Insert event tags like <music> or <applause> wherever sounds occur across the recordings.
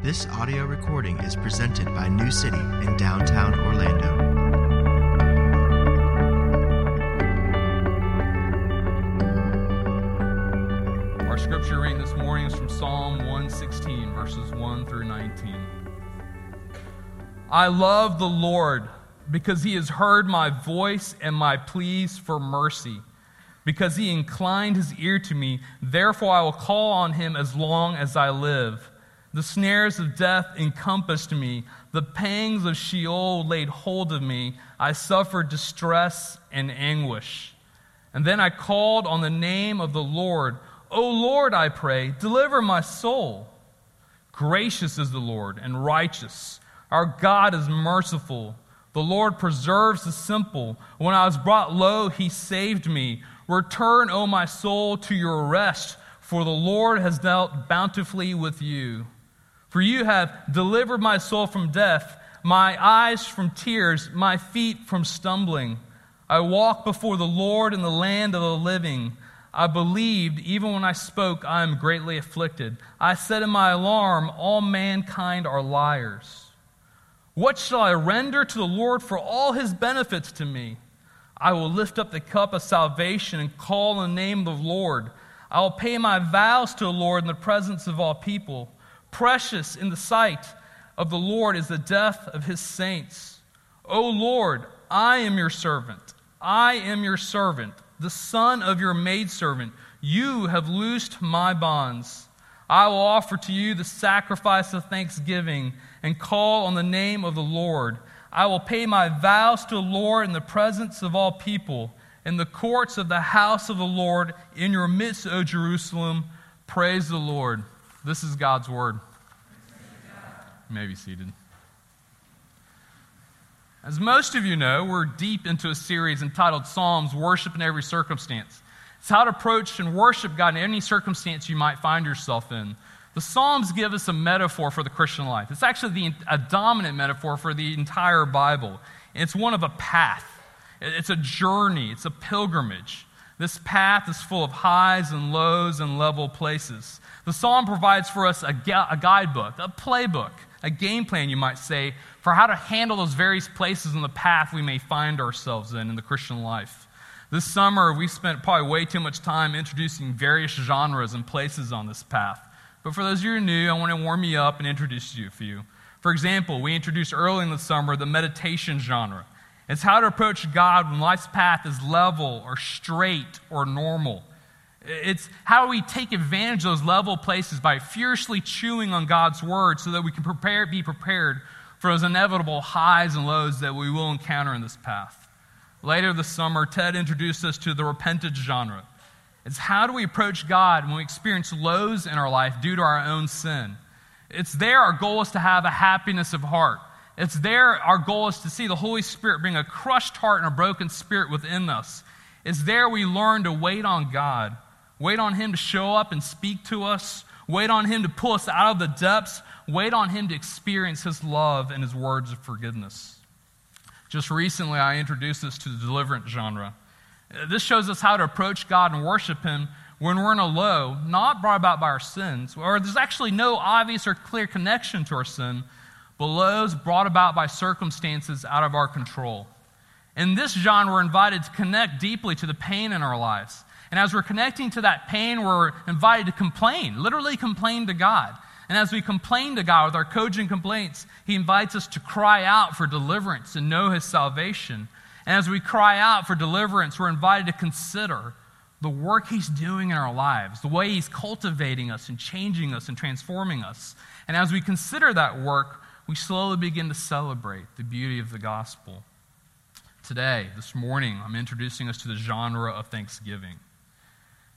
This audio recording is presented by New City in downtown Orlando. Our scripture reading this morning is from Psalm 116, verses 1 through 19. I love the Lord because he has heard my voice and my pleas for mercy. Because he inclined his ear to me, therefore I will call on him as long as I live. The snares of death encompassed me, the pangs of Sheol laid hold of me. I suffered distress and anguish. And then I called on the name of the Lord. O Lord, I pray, deliver my soul. Gracious is the Lord and righteous. Our God is merciful. The Lord preserves the simple. When I was brought low, he saved me. Return, O my soul, to your rest, for the Lord has dealt bountifully with you. For you have delivered my soul from death, my eyes from tears, my feet from stumbling. I walk before the Lord in the land of the living. I believed, even when I spoke, I am greatly afflicted. I said in my alarm, All mankind are liars. What shall I render to the Lord for all his benefits to me? I will lift up the cup of salvation and call on the name of the Lord. I will pay my vows to the Lord in the presence of all people. Precious in the sight of the Lord is the death of his saints. O Lord, I am your servant. I am your servant, the son of your maidservant. You have loosed my bonds. I will offer to you the sacrifice of thanksgiving and call on the name of the Lord. I will pay my vows to the Lord in the presence of all people, in the courts of the house of the Lord, in your midst, O Jerusalem. Praise the Lord. This is God's word. You may be seated. As most of you know, we're deep into a series entitled Psalms Worship in Every Circumstance. It's how to approach and worship God in any circumstance you might find yourself in. The Psalms give us a metaphor for the Christian life. It's actually the, a dominant metaphor for the entire Bible. It's one of a path, it's a journey, it's a pilgrimage. This path is full of highs and lows and level places. The psalm provides for us a, a guidebook, a playbook, a game plan, you might say, for how to handle those various places in the path we may find ourselves in in the Christian life. This summer, we spent probably way too much time introducing various genres and places on this path. But for those of you who are new, I want to warm you up and introduce you a few. For example, we introduced early in the summer the meditation genre. It's how to approach God when life's path is level or straight or normal. It's how we take advantage of those level places by fiercely chewing on God's word so that we can prepare, be prepared for those inevitable highs and lows that we will encounter in this path. Later this summer, Ted introduced us to the repentance genre. It's how do we approach God when we experience lows in our life due to our own sin? It's there our goal is to have a happiness of heart. It's there our goal is to see the Holy Spirit bring a crushed heart and a broken spirit within us. It's there we learn to wait on God, wait on Him to show up and speak to us, wait on Him to pull us out of the depths, wait on Him to experience His love and His words of forgiveness. Just recently, I introduced this to the deliverance genre. This shows us how to approach God and worship Him when we're in a low, not brought about by our sins, or there's actually no obvious or clear connection to our sin, but lows brought about by circumstances out of our control. In this genre, we're invited to connect deeply to the pain in our lives. And as we're connecting to that pain, we're invited to complain, literally complain to God. And as we complain to God with our cogent complaints, He invites us to cry out for deliverance and know His salvation. And as we cry out for deliverance, we're invited to consider the work He's doing in our lives, the way He's cultivating us and changing us and transforming us. And as we consider that work, we slowly begin to celebrate the beauty of the gospel. Today, this morning, I'm introducing us to the genre of thanksgiving.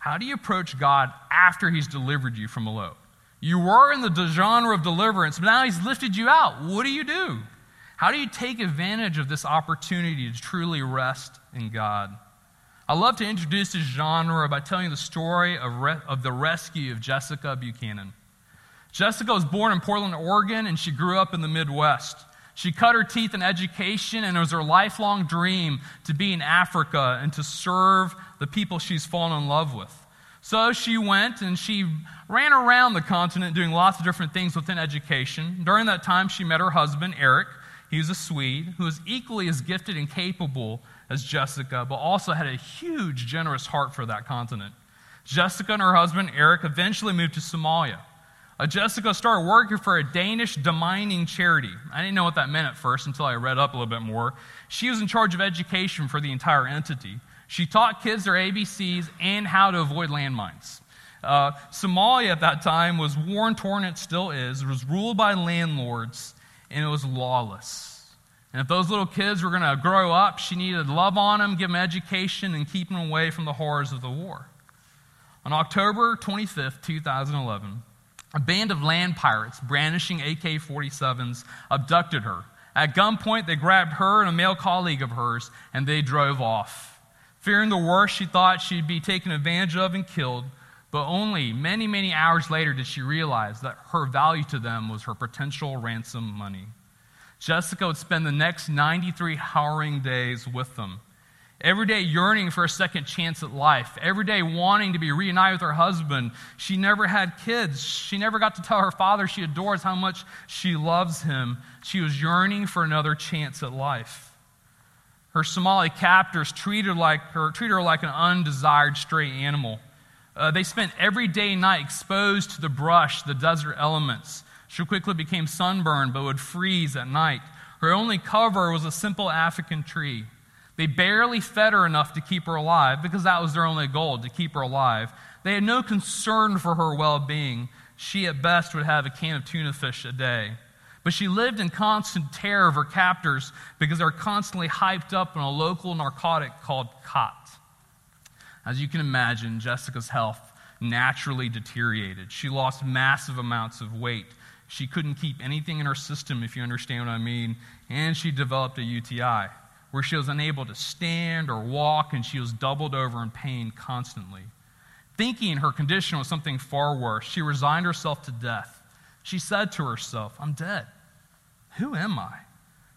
How do you approach God after He's delivered you from a low? You were in the genre of deliverance, but now He's lifted you out. What do you do? How do you take advantage of this opportunity to truly rest in God? I love to introduce this genre by telling the story of, re- of the rescue of Jessica Buchanan. Jessica was born in Portland, Oregon, and she grew up in the Midwest. She cut her teeth in education, and it was her lifelong dream to be in Africa and to serve the people she's fallen in love with. So she went and she ran around the continent doing lots of different things within education. During that time, she met her husband, Eric. He was a Swede who was equally as gifted and capable as Jessica, but also had a huge, generous heart for that continent. Jessica and her husband, Eric, eventually moved to Somalia. Uh, Jessica started working for a Danish demining charity. I didn't know what that meant at first until I read up a little bit more. She was in charge of education for the entire entity. She taught kids their ABCs and how to avoid landmines. Uh, Somalia at that time was war torn, it still is. It was ruled by landlords, and it was lawless. And if those little kids were going to grow up, she needed love on them, give them education, and keep them away from the horrors of the war. On October 25th, 2011, a band of land pirates brandishing AK 47s abducted her. At gunpoint, they grabbed her and a male colleague of hers, and they drove off. Fearing the worst, she thought she'd be taken advantage of and killed, but only many, many hours later did she realize that her value to them was her potential ransom money. Jessica would spend the next 93 harrowing days with them every day yearning for a second chance at life, every day wanting to be reunited with her husband. She never had kids. She never got to tell her father she adores how much she loves him. She was yearning for another chance at life. Her Somali captors treated, like her, treated her like an undesired stray animal. Uh, they spent every day and night exposed to the brush, the desert elements. She quickly became sunburned but would freeze at night. Her only cover was a simple African tree. They barely fed her enough to keep her alive because that was their only goal, to keep her alive. They had no concern for her well being. She, at best, would have a can of tuna fish a day. But she lived in constant terror of her captors because they were constantly hyped up on a local narcotic called khat. As you can imagine, Jessica's health naturally deteriorated. She lost massive amounts of weight. She couldn't keep anything in her system, if you understand what I mean, and she developed a UTI where she was unable to stand or walk and she was doubled over in pain constantly. Thinking her condition was something far worse, she resigned herself to death. She said to herself, I'm dead. Who am I?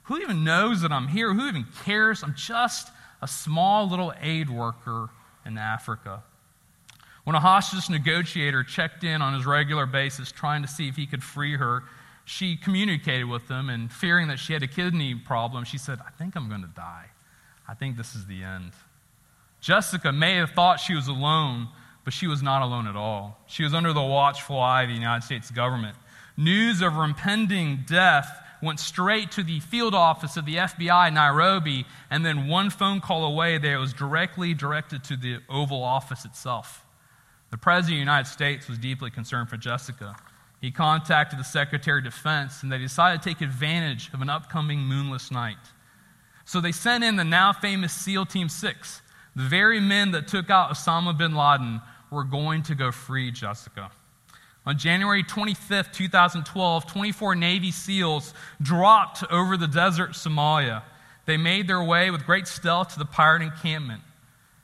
Who even knows that I'm here? Who even cares? I'm just a small little aid worker in Africa. When a hostage negotiator checked in on his regular basis, trying to see if he could free her, she communicated with them, and fearing that she had a kidney problem, she said, I think I'm going to die. I think this is the end. Jessica may have thought she was alone, but she was not alone at all. She was under the watchful eye of the United States government. News of her impending death went straight to the field office of the FBI in Nairobi, and then one phone call away there was directly directed to the Oval Office itself. The President of the United States was deeply concerned for Jessica. He contacted the Secretary of Defense, and they decided to take advantage of an upcoming moonless night. So they sent in the now famous SEAL Team 6. The very men that took out Osama bin Laden were going to go free Jessica. On January 25th, 2012, 24 Navy SEALs dropped over the desert Somalia. They made their way with great stealth to the pirate encampment.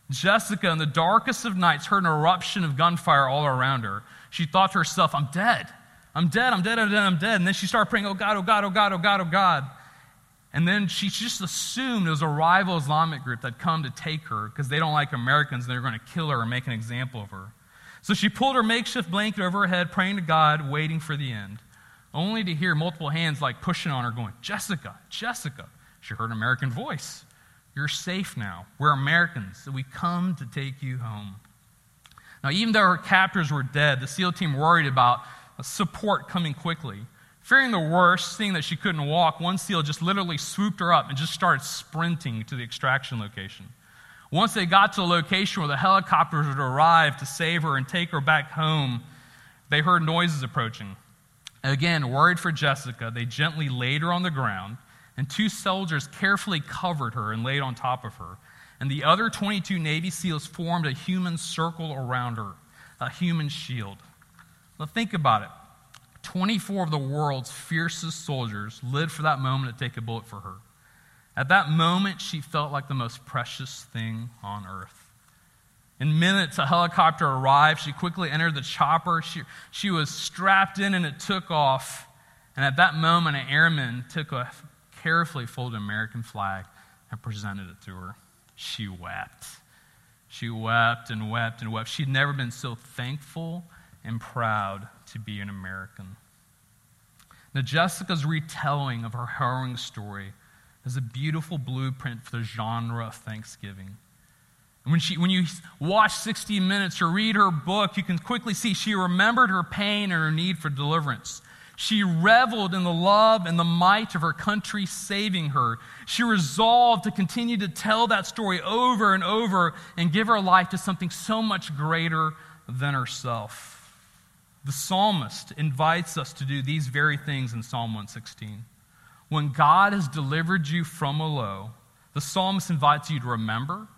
Jessica, in the darkest of nights, heard an eruption of gunfire all around her. She thought to herself, I'm dead. I'm dead, I'm dead, I'm dead, I'm dead. And then she started praying, oh God, oh God, oh God, oh God, oh God. And then she just assumed it was a rival Islamic group that come to take her because they don't like Americans and they're going to kill her and make an example of her. So she pulled her makeshift blanket over her head, praying to God, waiting for the end, only to hear multiple hands like pushing on her, going, Jessica, Jessica. She heard an American voice. You're safe now. We're Americans, so we come to take you home. Now, even though her captors were dead, the SEAL team worried about support coming quickly. Fearing the worst, seeing that she couldn't walk, one SEAL just literally swooped her up and just started sprinting to the extraction location. Once they got to the location where the helicopters would arrive to save her and take her back home, they heard noises approaching. Again, worried for Jessica, they gently laid her on the ground, and two soldiers carefully covered her and laid on top of her. And the other 22 Navy SEALs formed a human circle around her, a human shield. Now think about it. 24 of the world's fiercest soldiers lived for that moment to take a bullet for her. At that moment, she felt like the most precious thing on earth. In minutes, a helicopter arrived. She quickly entered the chopper. She, she was strapped in and it took off. And at that moment, an airman took a carefully folded American flag and presented it to her. She wept. She wept and wept and wept. She'd never been so thankful and proud to be an American. Now, Jessica's retelling of her harrowing story is a beautiful blueprint for the genre of Thanksgiving. When, she, when you watch 60 Minutes or read her book, you can quickly see she remembered her pain and her need for deliverance. She reveled in the love and the might of her country saving her. She resolved to continue to tell that story over and over and give her life to something so much greater than herself. The psalmist invites us to do these very things in Psalm 116. When God has delivered you from a low, the psalmist invites you to remember,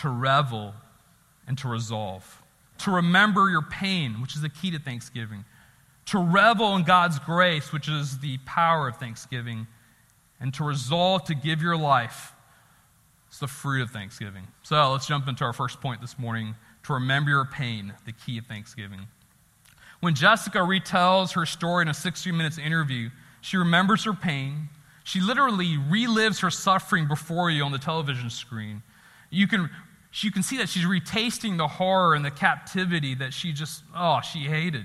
to revel, and to resolve. To remember your pain, which is the key to thanksgiving. To revel in God's grace, which is the power of thanksgiving. And to resolve to give your life. It's the fruit of thanksgiving. So let's jump into our first point this morning to remember your pain, the key of thanksgiving. When Jessica retells her story in a 60 minutes interview, she remembers her pain. She literally relives her suffering before you on the television screen. You can, you can see that she's retasting the horror and the captivity that she just, oh, she hated.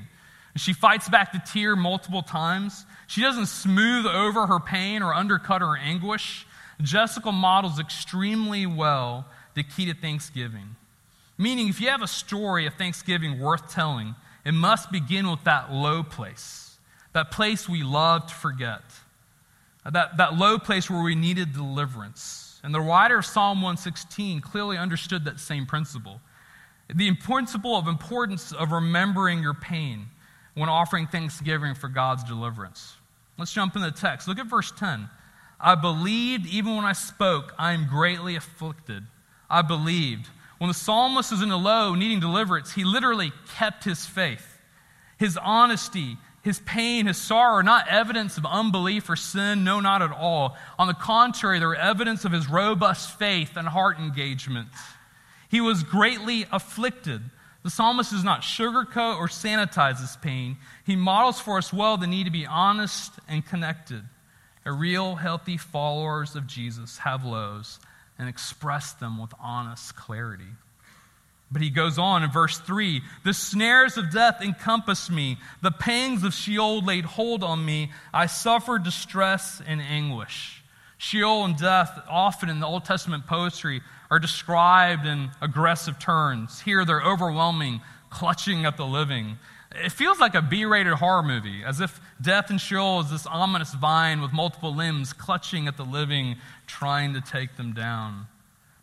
She fights back the tear multiple times. She doesn't smooth over her pain or undercut her anguish. Jessica models extremely well the key to Thanksgiving. Meaning, if you have a story of Thanksgiving worth telling, it must begin with that low place, that place we love to forget, that, that low place where we needed deliverance. And the writer of Psalm 116 clearly understood that same principle. The principle of importance of remembering your pain when offering thanksgiving for God's deliverance. Let's jump in the text. Look at verse 10. I believed even when I spoke, I am greatly afflicted. I believed. When the psalmist is in a low, needing deliverance, he literally kept his faith. His honesty, his pain, his sorrow are not evidence of unbelief or sin, no, not at all. On the contrary, they're evidence of his robust faith and heart engagement. He was greatly afflicted. The psalmist does not sugarcoat or sanitize his pain. He models for us well the need to be honest and connected. A real, healthy followers of Jesus have lows and express them with honest clarity. But he goes on in verse 3 The snares of death encompassed me, the pangs of Sheol laid hold on me. I suffered distress and anguish. Sheol and death, often in the Old Testament poetry, are described in aggressive terms. Here they're overwhelming, clutching at the living. It feels like a B rated horror movie, as if death and Sheol is this ominous vine with multiple limbs clutching at the living, trying to take them down.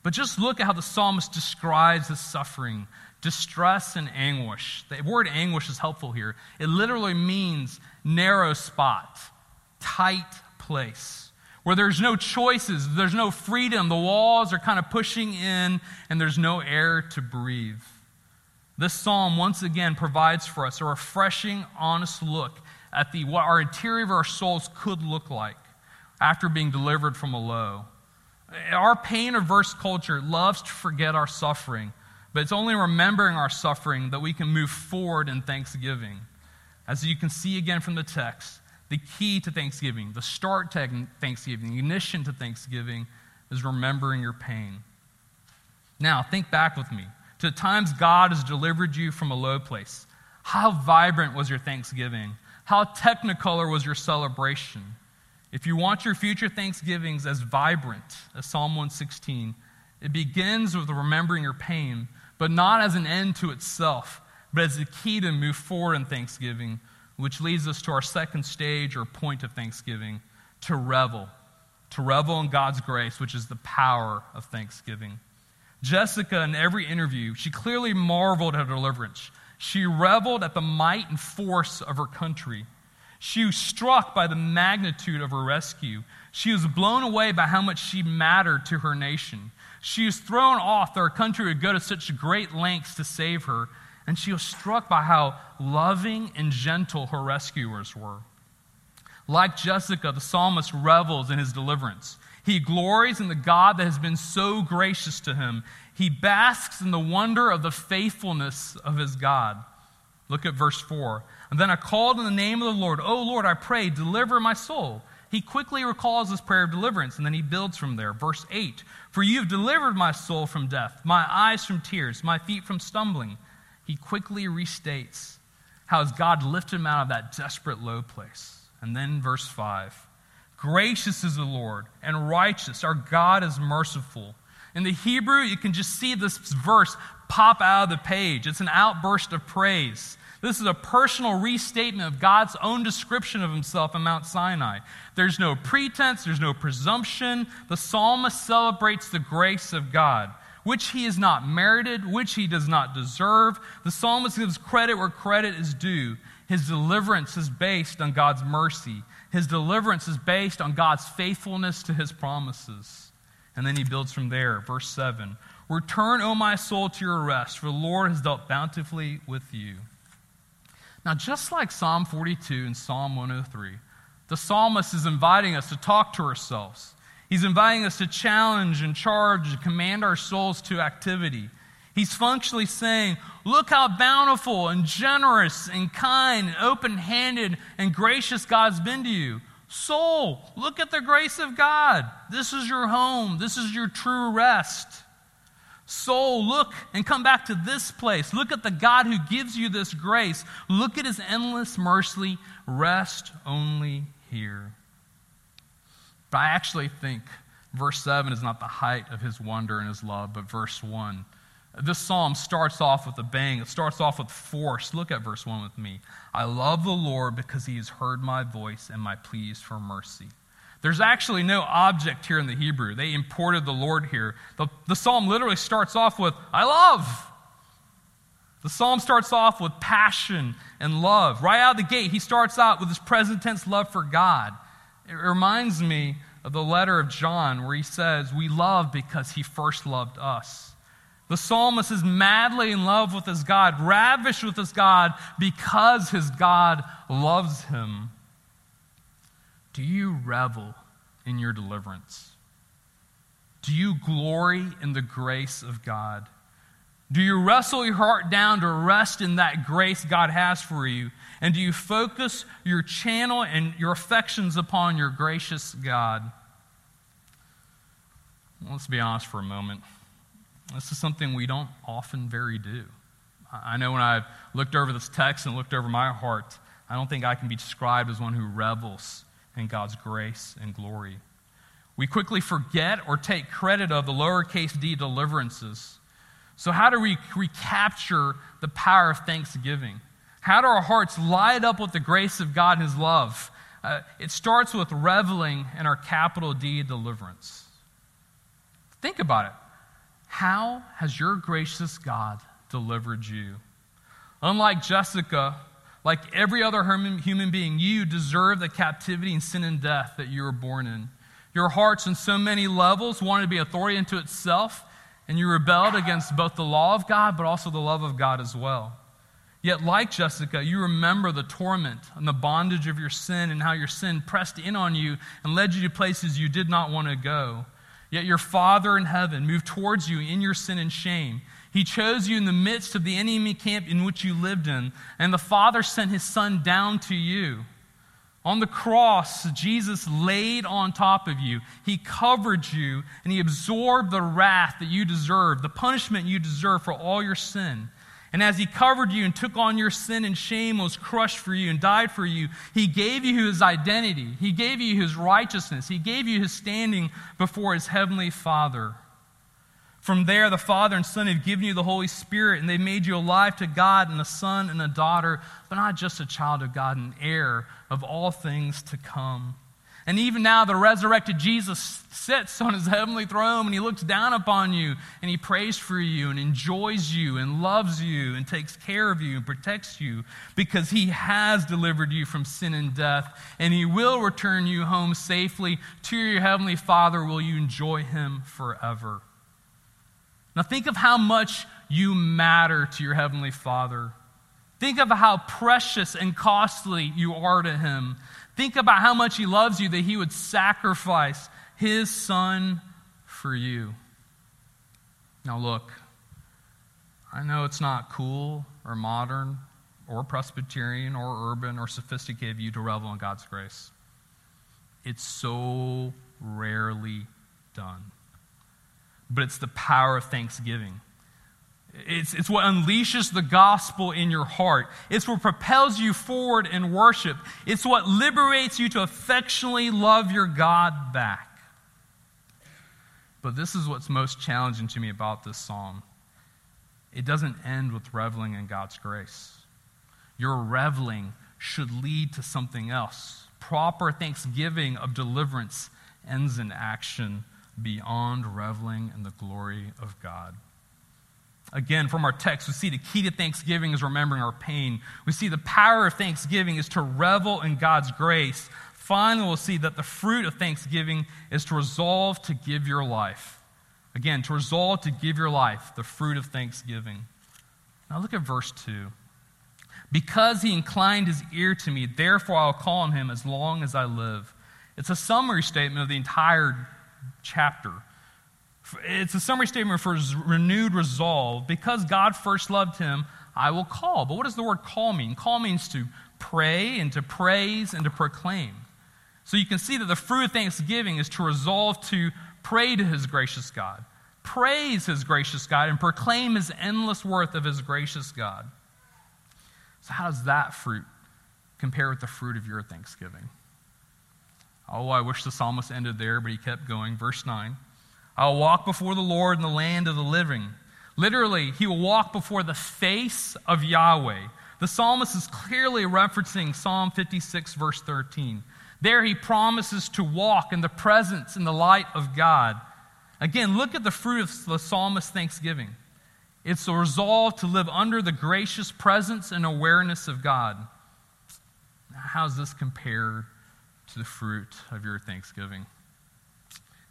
But just look at how the psalmist describes his suffering distress and anguish. The word anguish is helpful here. It literally means narrow spot, tight place, where there's no choices, there's no freedom. The walls are kind of pushing in, and there's no air to breathe. This psalm once again provides for us a refreshing, honest look at the, what our interior of our souls could look like after being delivered from a low. Our pain averse culture loves to forget our suffering, but it's only remembering our suffering that we can move forward in thanksgiving. As you can see again from the text, the key to thanksgiving, the start to thanksgiving, the ignition to thanksgiving is remembering your pain. Now, think back with me to the times God has delivered you from a low place. How vibrant was your thanksgiving? How technicolor was your celebration? If you want your future thanksgivings as vibrant as Psalm 116, it begins with remembering your pain, but not as an end to itself, but as a key to move forward in thanksgiving, which leads us to our second stage or point of thanksgiving to revel. To revel in God's grace, which is the power of thanksgiving. Jessica, in every interview, she clearly marveled at her deliverance. She reveled at the might and force of her country. She was struck by the magnitude of her rescue. She was blown away by how much she mattered to her nation. She was thrown off that her country would go to such great lengths to save her, and she was struck by how loving and gentle her rescuers were. Like Jessica, the psalmist revels in his deliverance. He glories in the God that has been so gracious to him. He basks in the wonder of the faithfulness of his God. Look at verse 4. And then I called in the name of the Lord, Oh Lord, I pray, deliver my soul. he quickly recalls his prayer of deliverance, and then he builds from there. Verse 8 For you have delivered my soul from death, my eyes from tears, my feet from stumbling. He quickly restates how has God lifted him out of that desperate low place. And then verse 5 Gracious is the Lord, and righteous. Our God is merciful. In the Hebrew, you can just see this verse pop out of the page. It's an outburst of praise. This is a personal restatement of God's own description of himself in Mount Sinai. There's no pretense, there's no presumption. The psalmist celebrates the grace of God, which he has not merited, which he does not deserve. The psalmist gives credit where credit is due. His deliverance is based on God's mercy, his deliverance is based on God's faithfulness to his promises. And then he builds from there. Verse 7 Return, O my soul, to your rest, for the Lord has dealt bountifully with you. Now, just like Psalm 42 and Psalm 103, the psalmist is inviting us to talk to ourselves. He's inviting us to challenge and charge and command our souls to activity. He's functionally saying, Look how bountiful and generous and kind and open handed and gracious God's been to you. Soul, look at the grace of God. This is your home, this is your true rest. Soul, look and come back to this place. Look at the God who gives you this grace. Look at his endless mercy. Rest only here. But I actually think verse 7 is not the height of his wonder and his love, but verse 1. This psalm starts off with a bang. It starts off with force. Look at verse 1 with me. I love the Lord because he has heard my voice and my pleas for mercy. There's actually no object here in the Hebrew. They imported the Lord here. The, the psalm literally starts off with, I love. The psalm starts off with passion and love. Right out of the gate, he starts out with his present tense love for God. It reminds me of the letter of John where he says, We love because he first loved us. The psalmist is madly in love with his God, ravished with his God because his God loves him. Do you revel in your deliverance? Do you glory in the grace of God? Do you wrestle your heart down to rest in that grace God has for you? And do you focus your channel and your affections upon your gracious God? Let's be honest for a moment. This is something we don't often very do. I know when I've looked over this text and looked over my heart, I don't think I can be described as one who revels in God's grace and glory. We quickly forget or take credit of the lowercase d deliverances. So, how do we recapture the power of thanksgiving? How do our hearts light up with the grace of God and His love? Uh, it starts with reveling in our capital D deliverance. Think about it. How has your gracious God delivered you? Unlike Jessica, like every other human being, you deserve the captivity and sin and death that you were born in. Your hearts, in so many levels, wanted to be authority unto itself, and you rebelled against both the law of God, but also the love of God as well. Yet, like Jessica, you remember the torment and the bondage of your sin and how your sin pressed in on you and led you to places you did not want to go. Yet your Father in heaven moved towards you in your sin and shame. He chose you in the midst of the enemy camp in which you lived in, and the Father sent his Son down to you. On the cross, Jesus laid on top of you. He covered you, and he absorbed the wrath that you deserve, the punishment you deserve for all your sin. And as he covered you and took on your sin and shame, was crushed for you and died for you, he gave you his identity. He gave you his righteousness. He gave you his standing before his heavenly Father. From there, the Father and Son have given you the Holy Spirit, and they've made you alive to God and a son and a daughter, but not just a child of God, an heir of all things to come. And even now, the resurrected Jesus sits on his heavenly throne and he looks down upon you and he prays for you and enjoys you and loves you and takes care of you and protects you because he has delivered you from sin and death and he will return you home safely to your heavenly Father. Will you enjoy him forever? Now, think of how much you matter to your Heavenly Father. Think of how precious and costly you are to Him. Think about how much He loves you that He would sacrifice His Son for you. Now, look, I know it's not cool or modern or Presbyterian or urban or sophisticated of you to revel in God's grace. It's so rarely done. But it's the power of thanksgiving. It's, it's what unleashes the gospel in your heart. It's what propels you forward in worship. It's what liberates you to affectionately love your God back. But this is what's most challenging to me about this psalm. It doesn't end with reveling in God's grace. Your reveling should lead to something else. Proper thanksgiving of deliverance ends in action beyond reveling in the glory of God. Again, from our text, we see the key to thanksgiving is remembering our pain. We see the power of thanksgiving is to revel in God's grace. Finally, we'll see that the fruit of thanksgiving is to resolve to give your life. Again, to resolve to give your life, the fruit of thanksgiving. Now look at verse 2. Because he inclined his ear to me, therefore I'll call on him as long as I live. It's a summary statement of the entire chapter. It's a summary statement for his renewed resolve. Because God first loved him, I will call. But what does the word call mean? Call means to pray and to praise and to proclaim. So you can see that the fruit of thanksgiving is to resolve to pray to his gracious God, praise his gracious God, and proclaim his endless worth of his gracious God. So, how does that fruit compare with the fruit of your thanksgiving? Oh, I wish the psalmist ended there, but he kept going. Verse 9 I'll walk before the Lord in the land of the living. Literally, he will walk before the face of Yahweh. The psalmist is clearly referencing Psalm 56, verse 13. There he promises to walk in the presence and the light of God. Again, look at the fruit of the psalmist's thanksgiving. It's a resolve to live under the gracious presence and awareness of God. How does this compare to the fruit of your thanksgiving?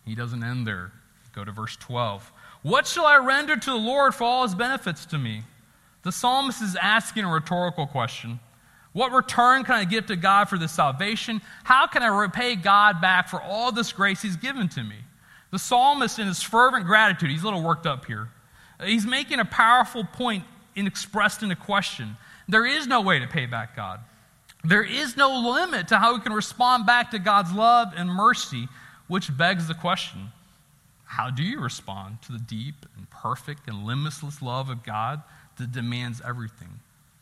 He doesn't end there. Go to verse 12. What shall I render to the Lord for all his benefits to me? The psalmist is asking a rhetorical question. What return can I give to God for this salvation? How can I repay God back for all this grace he's given to me? The psalmist, in his fervent gratitude, he's a little worked up here. He's making a powerful point in expressed in a question. There is no way to pay back God. There is no limit to how we can respond back to God's love and mercy, which begs the question how do you respond to the deep and perfect and limitless love of God that demands everything?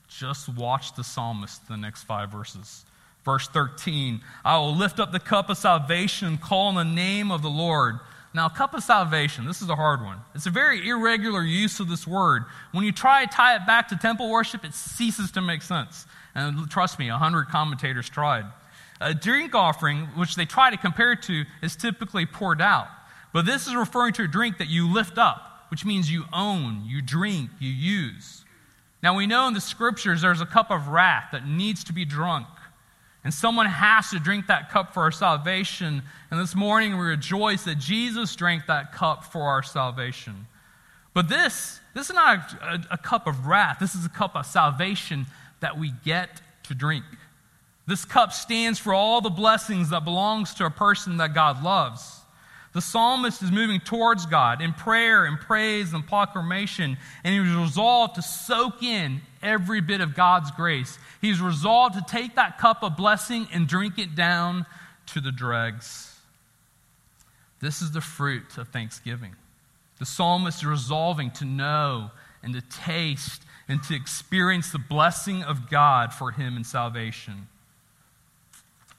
Just watch the psalmist, the next five verses. Verse 13 I will lift up the cup of salvation call on the name of the Lord. Now, cup of salvation, this is a hard one. It's a very irregular use of this word. When you try to tie it back to temple worship, it ceases to make sense. And trust me, a hundred commentators tried. A drink offering, which they try to compare to, is typically poured out. But this is referring to a drink that you lift up, which means you own, you drink, you use. Now we know in the scriptures there's a cup of wrath that needs to be drunk. And someone has to drink that cup for our salvation. And this morning we rejoice that Jesus drank that cup for our salvation. But this, this is not a, a, a cup of wrath. This is a cup of salvation that we get to drink. This cup stands for all the blessings that belongs to a person that God loves. The psalmist is moving towards God in prayer and praise and proclamation, and he's resolved to soak in every bit of God's grace. He's resolved to take that cup of blessing and drink it down to the dregs. This is the fruit of thanksgiving. The psalmist is resolving to know and to taste and to experience the blessing of God for him in salvation.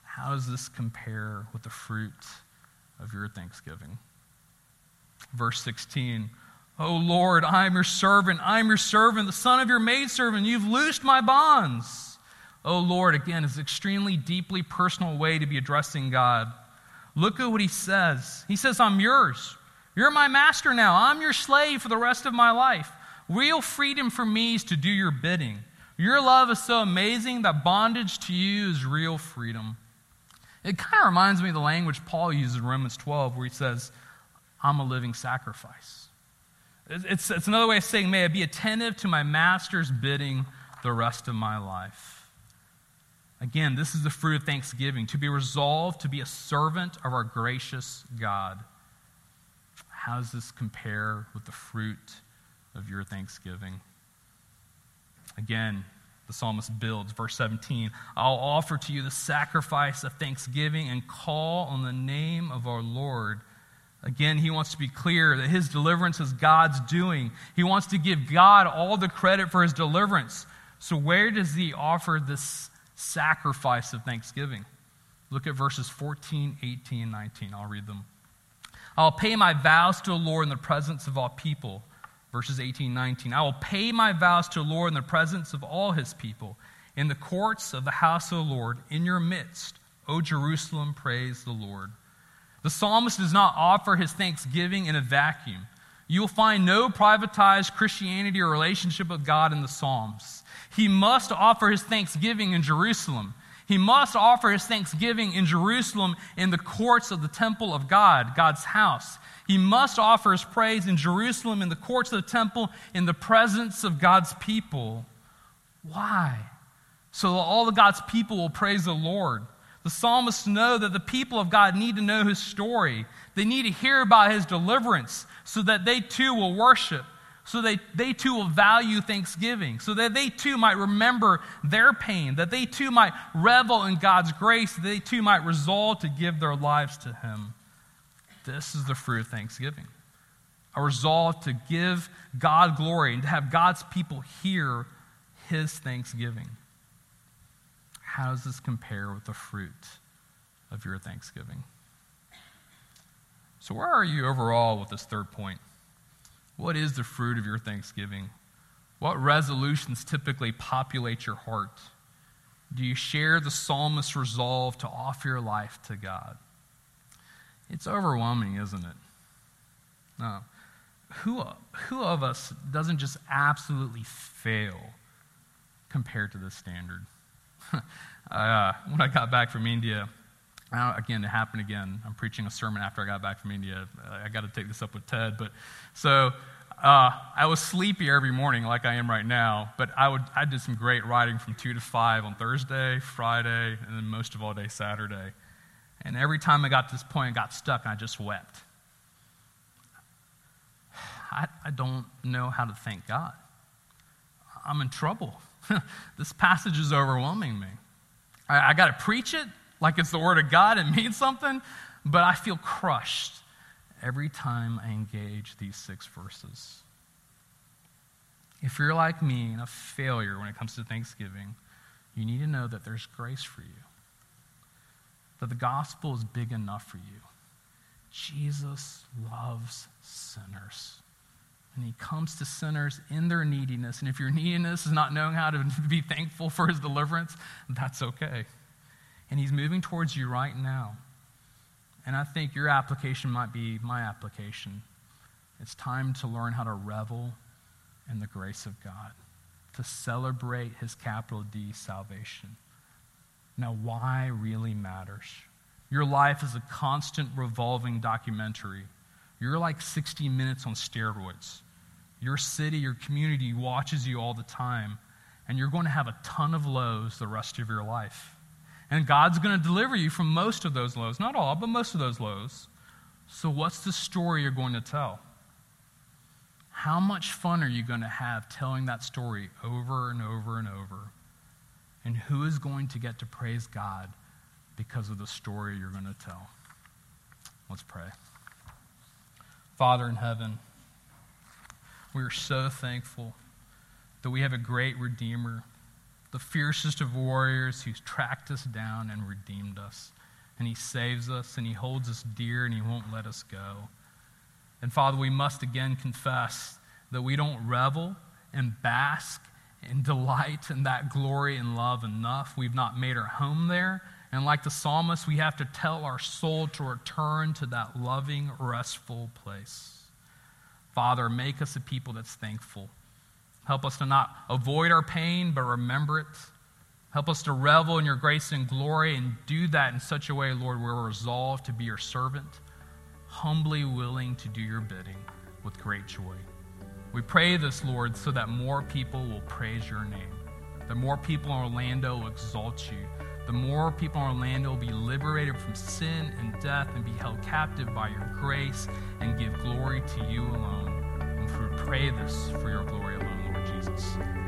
How does this compare with the fruit of your thanksgiving. Verse 16 Oh Lord, I am your servant. I am your servant, the son of your maidservant. You've loosed my bonds. Oh Lord, again, is an extremely deeply personal way to be addressing God. Look at what he says. He says, I'm yours. You're my master now. I'm your slave for the rest of my life. Real freedom for me is to do your bidding. Your love is so amazing that bondage to you is real freedom. It kind of reminds me of the language Paul uses in Romans 12, where he says, I'm a living sacrifice. It's, it's another way of saying, May I be attentive to my master's bidding the rest of my life. Again, this is the fruit of thanksgiving to be resolved to be a servant of our gracious God. How does this compare with the fruit of your thanksgiving? Again, the psalmist builds. Verse 17 I'll offer to you the sacrifice of thanksgiving and call on the name of our Lord. Again, he wants to be clear that his deliverance is God's doing. He wants to give God all the credit for his deliverance. So, where does he offer this sacrifice of thanksgiving? Look at verses 14, 18, and 19. I'll read them. I'll pay my vows to the Lord in the presence of all people Verses 18 19. I will pay my vows to the Lord in the presence of all his people, in the courts of the house of the Lord, in your midst. O Jerusalem, praise the Lord. The psalmist does not offer his thanksgiving in a vacuum. You will find no privatized Christianity or relationship with God in the Psalms. He must offer his thanksgiving in Jerusalem. He must offer his thanksgiving in Jerusalem in the courts of the temple of God, God's house. He must offer his praise in Jerusalem, in the courts of the temple, in the presence of God's people. Why? So that all of God's people will praise the Lord. The psalmists know that the people of God need to know his story. They need to hear about his deliverance so that they too will worship, so that they too will value thanksgiving, so that they too might remember their pain, that they too might revel in God's grace, that they too might resolve to give their lives to him. This is the fruit of thanksgiving a resolve to give God glory and to have God's people hear his thanksgiving. How does this compare with the fruit of your thanksgiving? So, where are you overall with this third point? What is the fruit of your thanksgiving? What resolutions typically populate your heart? Do you share the psalmist's resolve to offer your life to God? It's overwhelming, isn't it? No. Who, who of us doesn't just absolutely fail compared to this standard? <laughs> uh, when I got back from India, uh, again, it happened again. I'm preaching a sermon after I got back from India. I got to take this up with Ted. But so uh, I was sleepy every morning, like I am right now. But I would I did some great writing from two to five on Thursday, Friday, and then most of all day Saturday. And every time I got to this point, I got stuck and I just wept. I, I don't know how to thank God. I'm in trouble. <laughs> this passage is overwhelming me. I, I got to preach it like it's the Word of God, and <laughs> means something, but I feel crushed every time I engage these six verses. If you're like me and a failure when it comes to Thanksgiving, you need to know that there's grace for you that the gospel is big enough for you. Jesus loves sinners. And he comes to sinners in their neediness. And if your neediness is not knowing how to <laughs> be thankful for his deliverance, that's okay. And he's moving towards you right now. And I think your application might be my application. It's time to learn how to revel in the grace of God, to celebrate his capital D salvation. Now, why really matters. Your life is a constant revolving documentary. You're like 60 minutes on steroids. Your city, your community watches you all the time, and you're going to have a ton of lows the rest of your life. And God's going to deliver you from most of those lows. Not all, but most of those lows. So, what's the story you're going to tell? How much fun are you going to have telling that story over and over and over? And who is going to get to praise God because of the story you're going to tell? Let's pray. Father in heaven, we are so thankful that we have a great Redeemer, the fiercest of warriors who's tracked us down and redeemed us. And he saves us and he holds us dear and he won't let us go. And Father, we must again confess that we don't revel and bask and delight in that glory and love enough. We've not made our home there. And like the psalmist, we have to tell our soul to return to that loving, restful place. Father, make us a people that's thankful. Help us to not avoid our pain, but remember it. Help us to revel in your grace and glory and do that in such a way, Lord, we're resolved to be your servant, humbly willing to do your bidding with great joy. We pray this, Lord, so that more people will praise your name, that more people in Orlando exalt you, the more people in Orlando will be liberated from sin and death and be held captive by your grace and give glory to you alone. And we pray this for your glory Jesus.